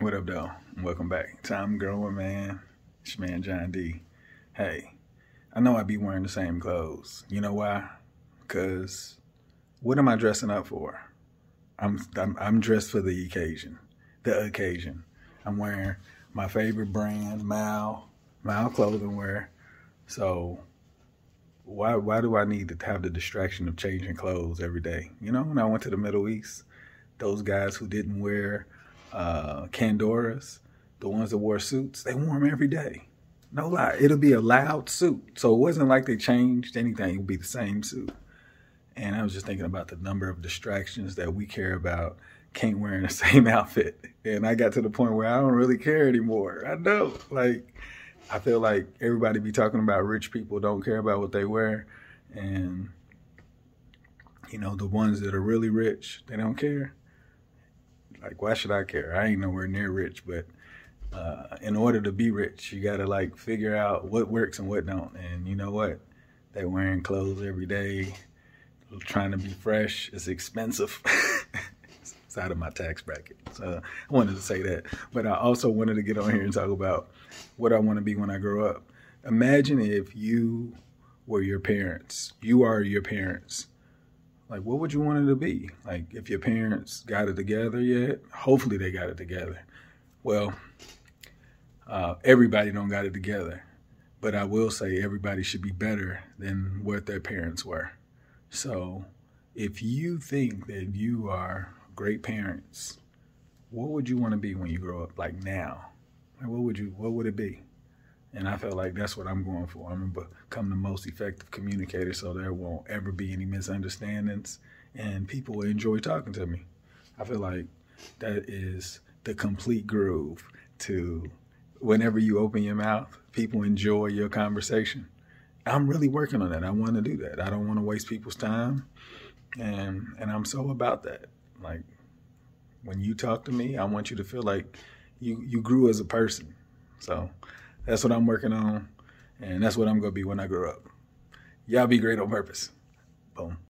What up, though? Welcome back. Time growing, man. It's your man John D. Hey, I know I be wearing the same clothes. You know why? Cause what am I dressing up for? I'm I'm, I'm dressed for the occasion. The occasion. I'm wearing my favorite brand, Mal, Mal clothing wear. So why why do I need to have the distraction of changing clothes every day? You know, when I went to the Middle East, those guys who didn't wear uh, Kanduras, the ones that wore suits, they wore them every day. No lie, it'll be a loud suit. So it wasn't like they changed anything. It would be the same suit. And I was just thinking about the number of distractions that we care about can't wear in the same outfit. And I got to the point where I don't really care anymore. I know, like, I feel like everybody be talking about rich people don't care about what they wear. And, you know, the ones that are really rich, they don't care. Like, why should I care? I ain't nowhere near rich, but uh, in order to be rich, you got to like figure out what works and what don't. And you know what? They're wearing clothes every day, trying to be fresh. It's expensive. it's out of my tax bracket. So I wanted to say that. But I also wanted to get on here and talk about what I want to be when I grow up. Imagine if you were your parents. You are your parents. Like, what would you want it to be? Like, if your parents got it together yet? Hopefully they got it together. Well, uh, everybody don't got it together, but I will say everybody should be better than what their parents were. So, if you think that you are great parents, what would you want to be when you grow up? Like now, like what would you? What would it be? And I feel like that's what I'm going for. I'm gonna become the most effective communicator, so there won't ever be any misunderstandings, and people will enjoy talking to me. I feel like that is the complete groove to whenever you open your mouth, people enjoy your conversation. I'm really working on that. I want to do that. I don't want to waste people's time, and and I'm so about that. Like when you talk to me, I want you to feel like you you grew as a person. So that's what I'm working on, and that's what I'm gonna be when I grow up. Y'all be great on purpose. Boom.